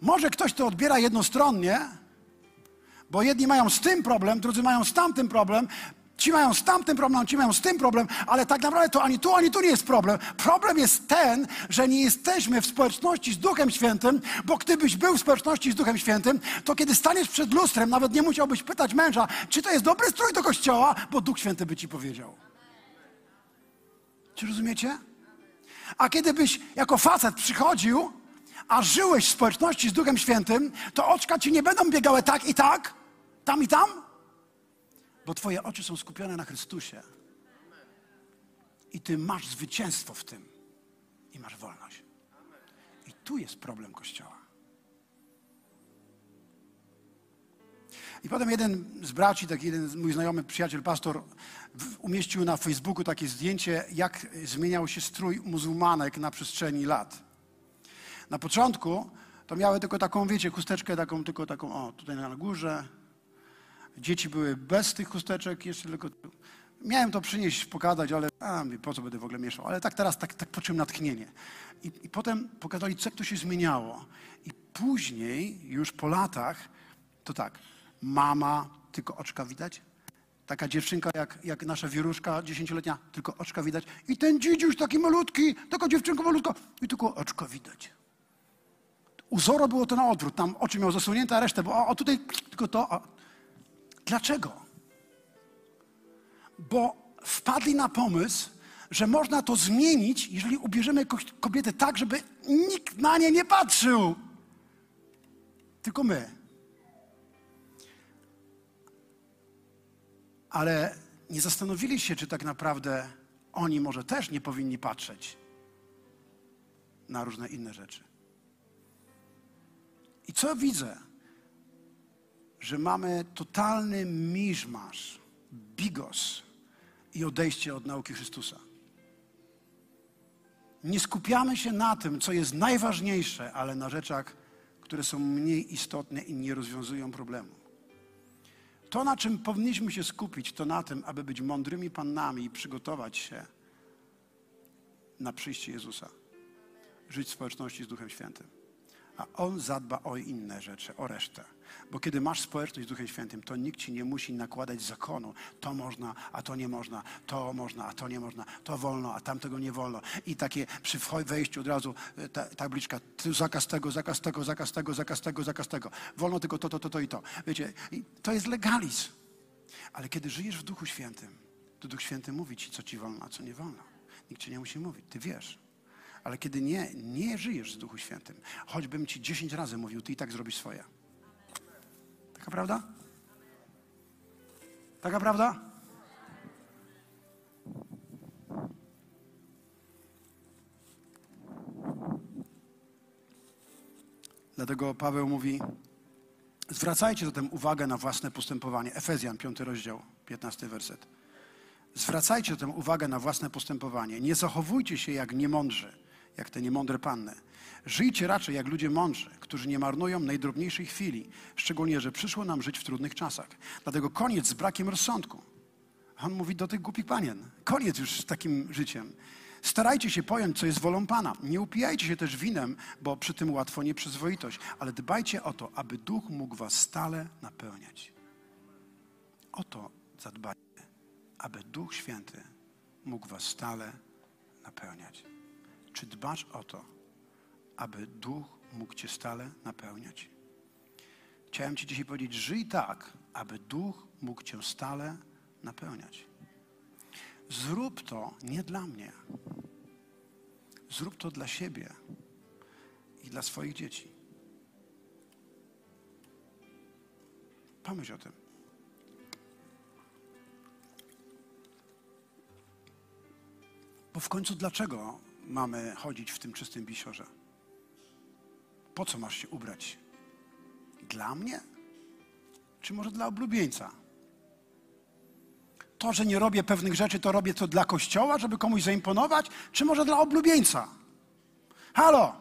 Może ktoś to odbiera jednostronnie, bo jedni mają z tym problem, drudzy mają z tamtym problem, Ci mają z tamtym problem, ci mają z tym problem, ale tak naprawdę to ani tu, ani tu nie jest problem. Problem jest ten, że nie jesteśmy w społeczności z Duchem Świętym, bo gdybyś był w społeczności z Duchem Świętym, to kiedy staniesz przed lustrem, nawet nie musiałbyś pytać męża, czy to jest dobry strój do kościoła, bo Duch Święty by ci powiedział. Czy rozumiecie? A kiedy byś jako facet przychodził, a żyłeś w społeczności z Duchem Świętym, to oczka ci nie będą biegały tak i tak, tam i tam, bo Twoje oczy są skupione na Chrystusie. I Ty masz zwycięstwo w tym. I masz wolność. I tu jest problem Kościoła. I potem jeden z braci, taki jeden mój znajomy przyjaciel, pastor, umieścił na Facebooku takie zdjęcie, jak zmieniał się strój muzułmanek na przestrzeni lat. Na początku to miały tylko taką, wiecie, chusteczkę taką, tylko taką, o, tutaj na górze, Dzieci były bez tych chusteczek, jeszcze tylko... Miałem to przynieść, pokazać, ale a, po co będę w ogóle mieszał. Ale tak teraz tak, tak poczułem natchnienie. I, I potem pokazali, co to się zmieniało. I później, już po latach, to tak, mama, tylko oczka widać. Taka dziewczynka jak, jak nasza wieruszka dziesięcioletnia, tylko oczka widać. I ten dzidziuś taki malutki, taka dziewczynka malutka i tylko oczka widać. U Zoro było to na odwrót. Tam oczy miał zasunięte, a resztę, bo o, o tutaj tylko to, a Dlaczego? Bo wpadli na pomysł, że można to zmienić, jeżeli ubierzemy kobietę tak, żeby nikt na nie nie patrzył. Tylko my. Ale nie zastanowili się, czy tak naprawdę oni może też nie powinni patrzeć na różne inne rzeczy. I co widzę? Że mamy totalny miszmasz, bigos i odejście od nauki Chrystusa. Nie skupiamy się na tym, co jest najważniejsze, ale na rzeczach, które są mniej istotne i nie rozwiązują problemu. To, na czym powinniśmy się skupić, to na tym, aby być mądrymi pannami i przygotować się na przyjście Jezusa. Żyć w społeczności z Duchem Świętym. A On zadba o inne rzeczy, o resztę. Bo kiedy masz społeczność z Duchem Świętym, to nikt ci nie musi nakładać zakonu. To można, a to nie można. To można, a to nie można. To wolno, a tamtego nie wolno. I takie przy wejściu od razu e, ta, tabliczka. Zakaz tego, zakaz tego, zakaz tego, zakaz tego, zakaz tego. Wolno tylko to, to, to, to i to. Wiecie, to jest legalizm. Ale kiedy żyjesz w Duchu Świętym, to Duch Święty mówi ci, co ci wolno, a co nie wolno. Nikt ci nie musi mówić. Ty wiesz. Ale kiedy nie, nie żyjesz z Duchu Świętym, choćbym ci dziesięć razy mówił, ty i tak zrobisz swoje. Taka prawda? Taka prawda? Dlatego Paweł mówi, zwracajcie zatem uwagę na własne postępowanie. Efezjan, 5 rozdział, 15 werset. Zwracajcie zatem uwagę na własne postępowanie. Nie zachowujcie się jak niemądrzy, jak te niemądre panny. Żyjcie raczej jak ludzie mądrzy, którzy nie marnują najdrobniejszej chwili, szczególnie, że przyszło nam żyć w trudnych czasach. Dlatego koniec z brakiem rozsądku. On mówi do tych głupich panien. Koniec już z takim życiem. Starajcie się pojąć, co jest wolą Pana. Nie upijajcie się też winem, bo przy tym łatwo nieprzyzwoitość, ale dbajcie o to, aby duch mógł was stale napełniać. O to zadbajcie, aby Duch Święty mógł was stale napełniać. Czy dbasz o to, aby Duch mógł Cię stale napełniać? Chciałem Ci dzisiaj powiedzieć, żyj tak, aby Duch mógł Cię stale napełniać. Zrób to nie dla mnie. Zrób to dla siebie i dla swoich dzieci. Pomyśl o tym. Bo w końcu dlaczego mamy chodzić w tym czystym bisiorze? Po co masz się ubrać? Dla mnie? Czy może dla oblubieńca? To, że nie robię pewnych rzeczy, to robię to dla kościoła, żeby komuś zaimponować, czy może dla oblubieńca? Halo!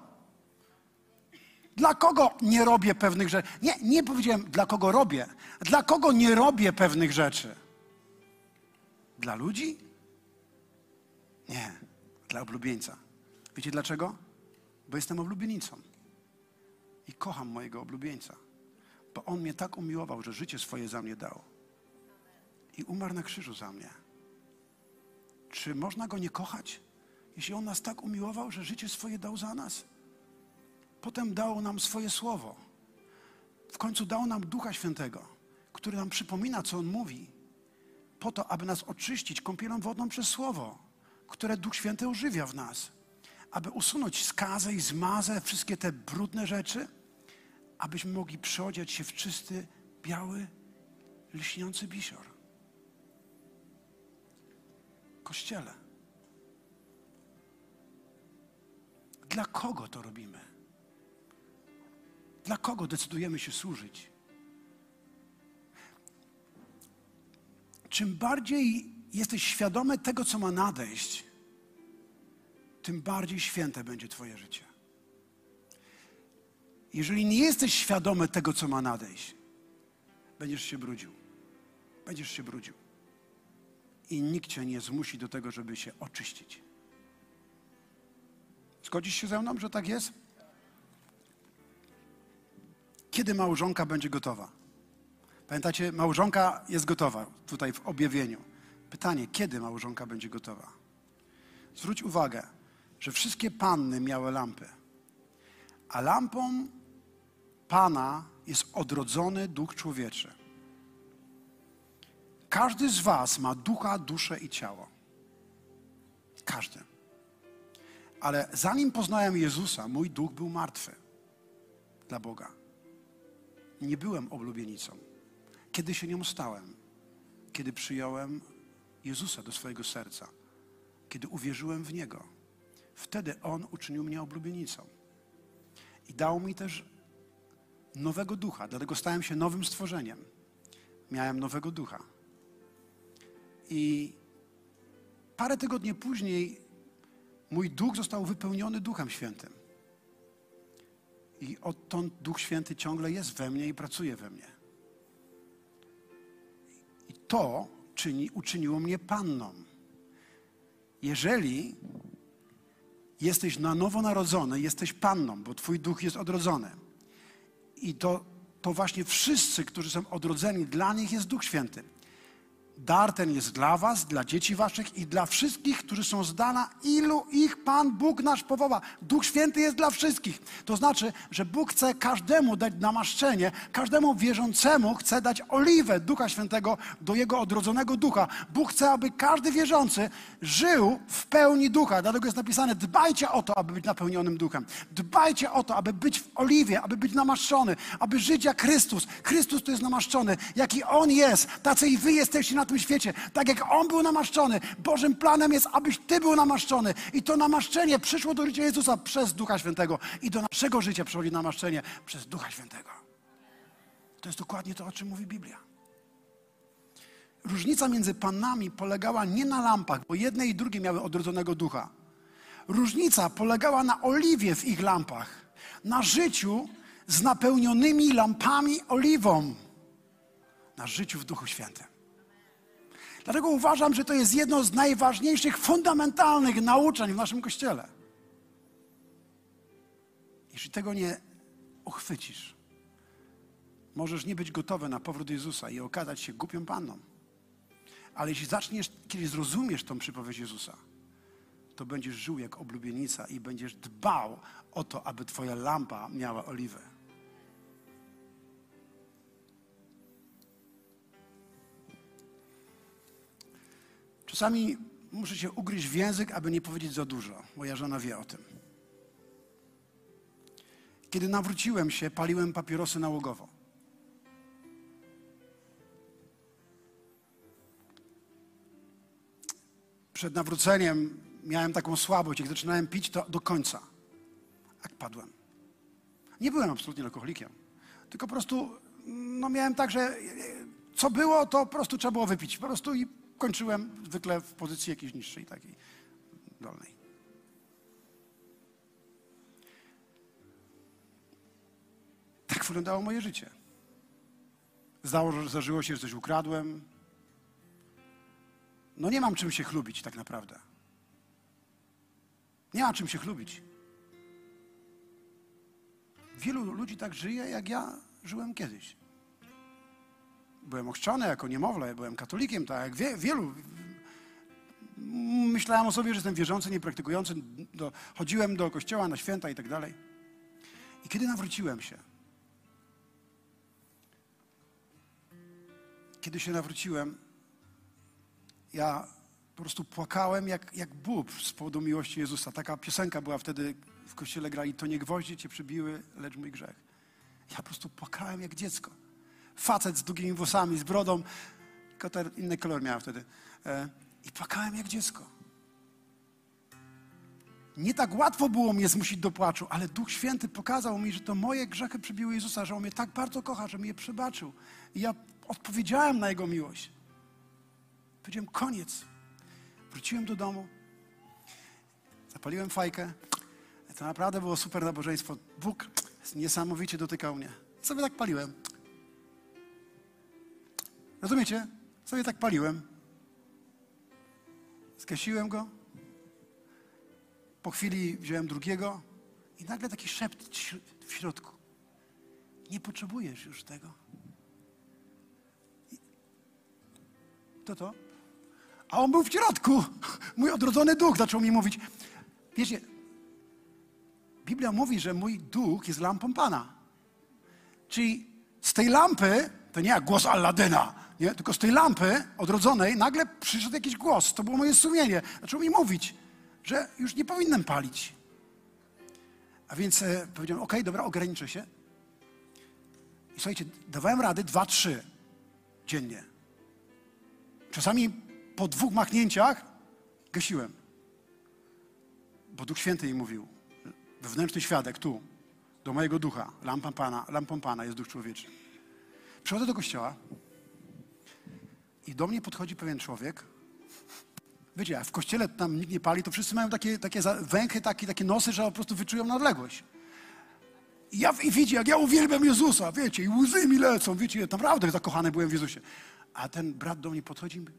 Dla kogo nie robię pewnych rzeczy? Nie, nie powiedziałem, dla kogo robię. Dla kogo nie robię pewnych rzeczy? Dla ludzi? Nie, dla oblubieńca. Wiecie dlaczego? Bo jestem oblubienicą. I kocham mojego oblubieńca. Bo on mnie tak umiłował, że życie swoje za mnie dał. I umarł na krzyżu za mnie. Czy można go nie kochać, jeśli on nas tak umiłował, że życie swoje dał za nas? Potem dał nam swoje słowo. W końcu dał nam Ducha Świętego, który nam przypomina, co on mówi, po to, aby nas oczyścić kąpielą wodną przez słowo, które Duch Święty ożywia w nas, aby usunąć skazę i zmazę, wszystkie te brudne rzeczy, abyśmy mogli przeodziać się w czysty, biały, lśniący bisior. Kościele. Dla kogo to robimy? Dla kogo decydujemy się służyć? Czym bardziej jesteś świadomy tego, co ma nadejść, tym bardziej święte będzie Twoje życie. Jeżeli nie jesteś świadomy tego, co ma nadejść, będziesz się brudził. Będziesz się brudził. I nikt cię nie zmusi do tego, żeby się oczyścić. Zgodzisz się ze mną, że tak jest? Kiedy małżonka będzie gotowa? Pamiętacie, małżonka jest gotowa tutaj w objawieniu. Pytanie, kiedy małżonka będzie gotowa? Zwróć uwagę, że wszystkie panny miały lampy, a lampą Pana jest odrodzony duch człowieczy. Każdy z Was ma ducha, duszę i ciało. Każdy. Ale zanim poznałem Jezusa, mój duch był martwy dla Boga. Nie byłem oblubienicą. Kiedy się nią stałem? Kiedy przyjąłem Jezusa do swojego serca. Kiedy uwierzyłem w Niego. Wtedy On uczynił mnie oblubienicą. I dał mi też nowego ducha, dlatego stałem się nowym stworzeniem. Miałem nowego ducha. I parę tygodni później mój duch został wypełniony Duchem Świętym. I odtąd Duch Święty ciągle jest we mnie i pracuje we mnie. I to czyni, uczyniło mnie panną. Jeżeli jesteś na nowo narodzony, jesteś panną, bo Twój duch jest odrodzony. I to, to właśnie wszyscy, którzy są odrodzeni, dla nich jest Duch Święty. Dar ten jest dla was, dla dzieci waszych i dla wszystkich, którzy są zdana, ilu ich Pan Bóg nasz powoła. Duch Święty jest dla wszystkich. To znaczy, że Bóg chce każdemu dać namaszczenie, każdemu wierzącemu chce dać oliwę Ducha Świętego do jego odrodzonego ducha. Bóg chce, aby każdy wierzący żył w pełni ducha. Dlatego jest napisane, dbajcie o to, aby być napełnionym duchem. Dbajcie o to, aby być w oliwie, aby być namaszczony, aby żyć jak Chrystus. Chrystus to jest namaszczony. Jaki On jest, tacy i wy jesteście na tym świecie. Tak jak On był namaszczony. Bożym planem jest, abyś Ty był namaszczony. I to namaszczenie przyszło do życia Jezusa przez Ducha Świętego. I do naszego życia przychodzi namaszczenie przez Ducha Świętego. To jest dokładnie to, o czym mówi Biblia. Różnica między panami polegała nie na lampach, bo jedne i drugie miały odrodzonego ducha. Różnica polegała na oliwie w ich lampach, na życiu z napełnionymi lampami oliwą, na życiu w Duchu Świętym. Dlatego uważam, że to jest jedno z najważniejszych, fundamentalnych nauczeń w naszym Kościele. Jeśli tego nie uchwycisz, możesz nie być gotowy na powrót Jezusa i okazać się głupią panną. Ale jeśli zaczniesz, kiedy zrozumiesz tą przypowieść Jezusa, to będziesz żył jak oblubienica i będziesz dbał o to, aby twoja lampa miała oliwę. Czasami muszę się ugryźć w język, aby nie powiedzieć za dużo. Moja żona wie o tym. Kiedy nawróciłem się, paliłem papierosy nałogowo. Przed nawróceniem miałem taką słabość. Jak zaczynałem pić, to do końca. Jak padłem. Nie byłem absolutnie alkoholikiem. Tylko po prostu no miałem tak, że co było, to po prostu trzeba było wypić. Po prostu i kończyłem zwykle w pozycji jakiejś niższej, takiej dolnej. Tak wyglądało moje życie. Zdarzyło się, że coś ukradłem. No nie mam czym się chlubić tak naprawdę. Nie ma czym się chlubić. Wielu ludzi tak żyje, jak ja żyłem kiedyś. Byłem ochrzczony jako niemowlę, byłem katolikiem, tak jak wie, wielu. Myślałem o sobie, że jestem wierzący, niepraktykujący. Do, chodziłem do kościoła na święta i tak dalej. I kiedy nawróciłem się, kiedy się nawróciłem, ja po prostu płakałem jak, jak Bóg z powodu miłości Jezusa. Taka piosenka była wtedy w kościele grali, to nie gwoździe cię przybiły, lecz mój grzech. Ja po prostu płakałem jak dziecko. Facet z długimi włosami, z brodą, tylko ten inny kolor miałem wtedy. E, I płakałem jak dziecko. Nie tak łatwo było mnie zmusić do płaczu, ale Duch Święty pokazał mi, że to moje grzechy przybiły Jezusa, że On mnie tak bardzo kocha, że mi je przebaczył. I ja odpowiedziałem na Jego miłość. Powiedziałem, koniec. Wróciłem do domu, zapaliłem fajkę. To naprawdę było super nabożeństwo. Bóg niesamowicie dotykał mnie. Sobie tak paliłem. Rozumiecie? Sobie tak paliłem. Skasiłem go. Po chwili wziąłem drugiego i nagle taki szept w środku. Nie potrzebujesz już tego. To to? A on był w środku. Mój odrodzony duch zaczął mi mówić. Wiecie, Biblia mówi, że mój duch jest lampą Pana. Czyli z tej lampy, to nie jak głos Alladyna, nie? tylko z tej lampy odrodzonej nagle przyszedł jakiś głos. To było moje sumienie. Zaczął mi mówić, że już nie powinienem palić. A więc e, powiedziałem, okej, okay, dobra, ograniczę się. I słuchajcie, dawałem rady dwa, trzy dziennie. Czasami po dwóch machnięciach gasiłem. Bo Duch Święty mi mówił, wewnętrzny świadek tu, do mojego ducha, lampą Pana, lampą Pana jest duch człowieczy. Przychodzę do kościoła i do mnie podchodzi pewien człowiek. Wiecie, jak w kościele tam nikt nie pali, to wszyscy mają takie, takie węchy, takie, takie nosy, że po prostu wyczują na odległość. I, ja, I widzi, jak ja uwielbiam Jezusa, wiecie, i łzy mi lecą, wiecie, naprawdę zakochany byłem w Jezusie. A ten brat do mnie podchodzi i mówi,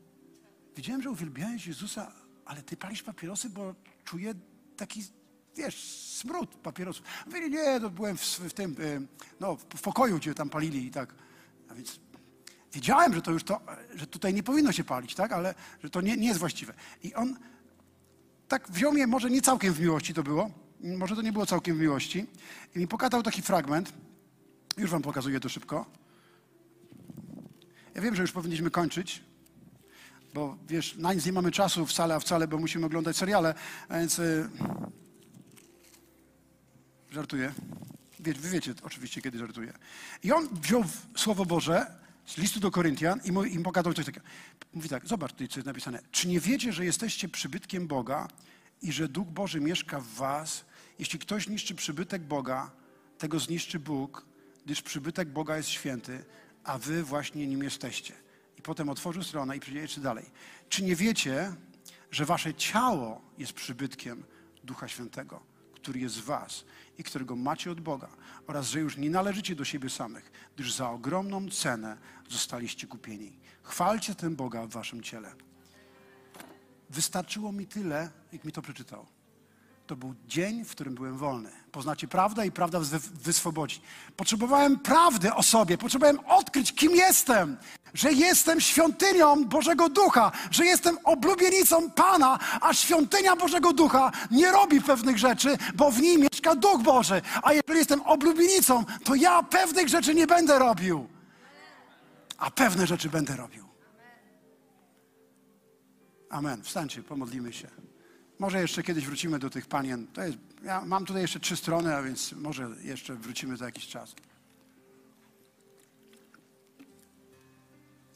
widziałem, że uwielbiałeś Jezusa, ale ty palisz papierosy, bo czuję taki, wiesz, smród papierosów. Mówili, nie, to byłem w, w tym, no, w pokoju, gdzie tam palili i tak. A więc wiedziałem, że to już to, że tutaj nie powinno się palić, tak, ale że to nie, nie jest właściwe. I on tak wziął mnie, może nie całkiem w miłości to było, może to nie było całkiem w miłości, i mi pokazał taki fragment, już wam pokazuję to szybko. Ja wiem, że już powinniśmy kończyć, bo wiesz, na nic nie mamy czasu wcale, a wcale, bo musimy oglądać seriale, więc yy, żartuję. Wie, wy wiecie oczywiście, kiedy żartuję. I on wziął Słowo Boże z listu do Koryntian i mu, im pokazał coś takiego. Mówi tak, zobacz tutaj, co jest napisane. Czy nie wiecie, że jesteście przybytkiem Boga i że Duch Boży mieszka w was? Jeśli ktoś niszczy przybytek Boga, tego zniszczy Bóg, gdyż przybytek Boga jest święty, a wy właśnie nim jesteście. I potem otworzył stronę i przejdzie dalej. Czy nie wiecie, że wasze ciało jest przybytkiem Ducha Świętego, który jest w was i którego macie od Boga oraz że już nie należycie do siebie samych, gdyż za ogromną cenę zostaliście kupieni. Chwalcie ten Boga w waszym ciele. Wystarczyło mi tyle, jak mi to przeczytał. To był dzień, w którym byłem wolny. Poznacie prawdę i prawda wyswobodzi. Potrzebowałem prawdy o sobie, potrzebowałem odkryć, kim jestem, że jestem świątynią Bożego Ducha, że jestem oblubienicą Pana, a świątynia Bożego Ducha nie robi pewnych rzeczy, bo w nim mieszka Duch Boży. A jeżeli jestem oblubienicą, to ja pewnych rzeczy nie będę robił, a pewne rzeczy będę robił. Amen. Wstańcie, pomodlimy się. Może jeszcze kiedyś wrócimy do tych panien. To jest, ja mam tutaj jeszcze trzy strony, a więc może jeszcze wrócimy za jakiś czas.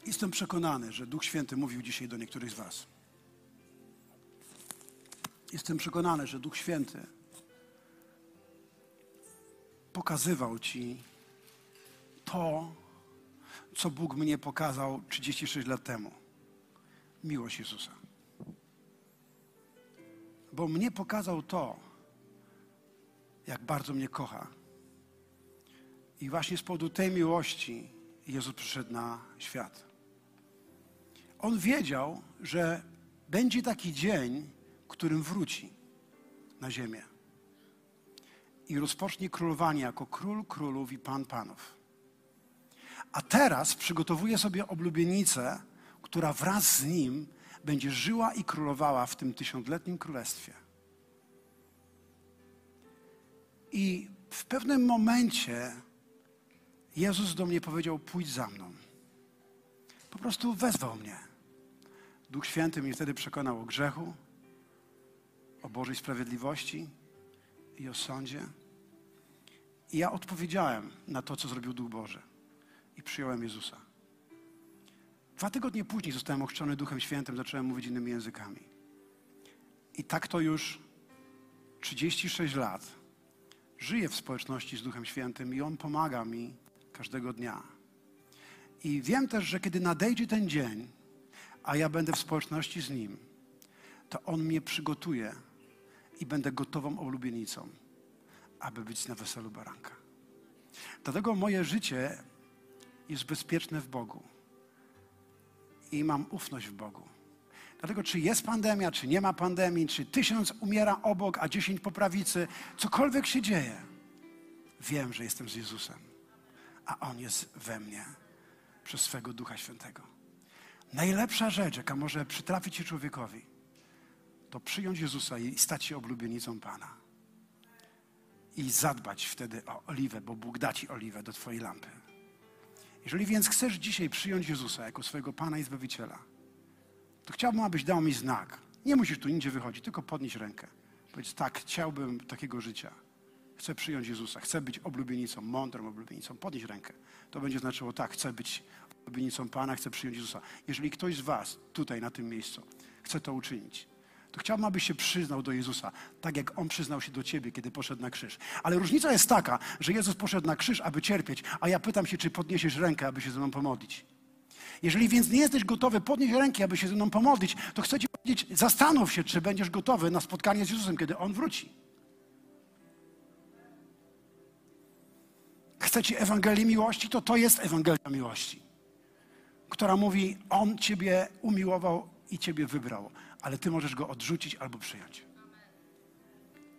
Jestem przekonany, że Duch Święty mówił dzisiaj do niektórych z Was. Jestem przekonany, że Duch Święty pokazywał Ci to, co Bóg mnie pokazał 36 lat temu. Miłość Jezusa. Bo mnie pokazał to, jak bardzo mnie kocha. I właśnie z powodu tej miłości Jezus przyszedł na świat. On wiedział, że będzie taki dzień, którym wróci na ziemię i rozpocznie królowanie jako król królów i pan panów. A teraz przygotowuje sobie oblubienicę, która wraz z nim będzie żyła i królowała w tym tysiącletnim królestwie. I w pewnym momencie Jezus do mnie powiedział: Pójdź za mną. Po prostu wezwał mnie. Duch Święty mnie wtedy przekonał o grzechu, o Bożej sprawiedliwości i o sądzie. I ja odpowiedziałem na to, co zrobił Duch Boży i przyjąłem Jezusa. Dwa tygodnie później zostałem ochrzczony Duchem Świętym, zacząłem mówić innymi językami. I tak to już 36 lat żyję w społeczności z Duchem Świętym i On pomaga mi każdego dnia. I wiem też, że kiedy nadejdzie ten dzień, a ja będę w społeczności z Nim, to On mnie przygotuje i będę gotową ulubienicą, aby być na weselu baranka. Dlatego moje życie jest bezpieczne w Bogu i mam ufność w Bogu. Dlatego, czy jest pandemia, czy nie ma pandemii, czy tysiąc umiera obok, a dziesięć po prawicy, cokolwiek się dzieje, wiem, że jestem z Jezusem, a On jest we mnie przez swego Ducha Świętego. Najlepsza rzecz, jaka może przytrafić się człowiekowi, to przyjąć Jezusa i stać się oblubienicą Pana. I zadbać wtedy o oliwę, bo Bóg da Ci oliwę do Twojej lampy. Jeżeli więc chcesz dzisiaj przyjąć Jezusa jako swojego Pana i Zbawiciela, to chciałbym, abyś dał mi znak. Nie musisz tu nigdzie wychodzić, tylko podnieść rękę. Powiedz, tak, chciałbym takiego życia. Chcę przyjąć Jezusa, chcę być oblubienicą, mądrą oblubienicą. Podnieś rękę. To będzie znaczyło, tak, chcę być oblubienicą Pana, chcę przyjąć Jezusa. Jeżeli ktoś z Was tutaj, na tym miejscu, chce to uczynić, to chciałbym, abyś się przyznał do Jezusa, tak jak On przyznał się do Ciebie, kiedy poszedł na krzyż. Ale różnica jest taka, że Jezus poszedł na krzyż, aby cierpieć, a ja pytam się, czy podniesiesz rękę, aby się ze mną pomodlić. Jeżeli więc nie jesteś gotowy podnieść ręki, aby się ze mną pomodlić, to chcę Ci powiedzieć, zastanów się, czy będziesz gotowy na spotkanie z Jezusem, kiedy On wróci. Chce Ci Ewangelii miłości, to to jest Ewangelia miłości, która mówi, On Ciebie umiłował i Ciebie wybrał, ale Ty możesz Go odrzucić albo przyjąć.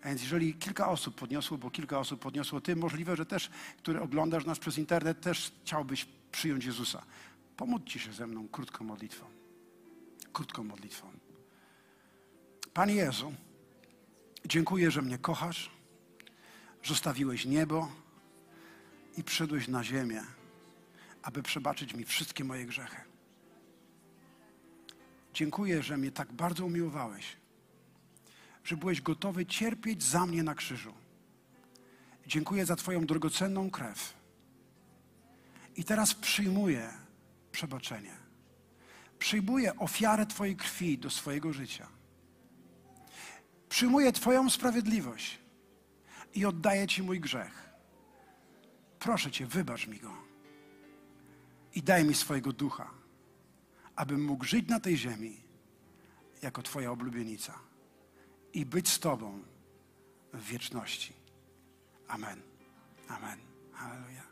A więc jeżeli kilka osób podniosło, bo kilka osób podniosło, Ty możliwe, że też, który oglądasz nas przez internet, też chciałbyś przyjąć Jezusa. Pomódźcie się ze mną krótką modlitwą. Krótką modlitwą. Panie Jezu, dziękuję, że mnie kochasz, zostawiłeś niebo i przyszedłeś na ziemię, aby przebaczyć mi wszystkie moje grzechy. Dziękuję, że mnie tak bardzo umiłowałeś, że byłeś gotowy cierpieć za mnie na krzyżu. Dziękuję za Twoją drogocenną krew. I teraz przyjmuję przebaczenie. Przyjmuję ofiarę Twojej krwi do swojego życia. Przyjmuję Twoją sprawiedliwość i oddaję Ci mój grzech. Proszę Cię, wybacz mi go i daj mi swojego ducha, abym mógł żyć na tej ziemi jako Twoja oblubienica i być z Tobą w wieczności. Amen. Amen. Hallelujah.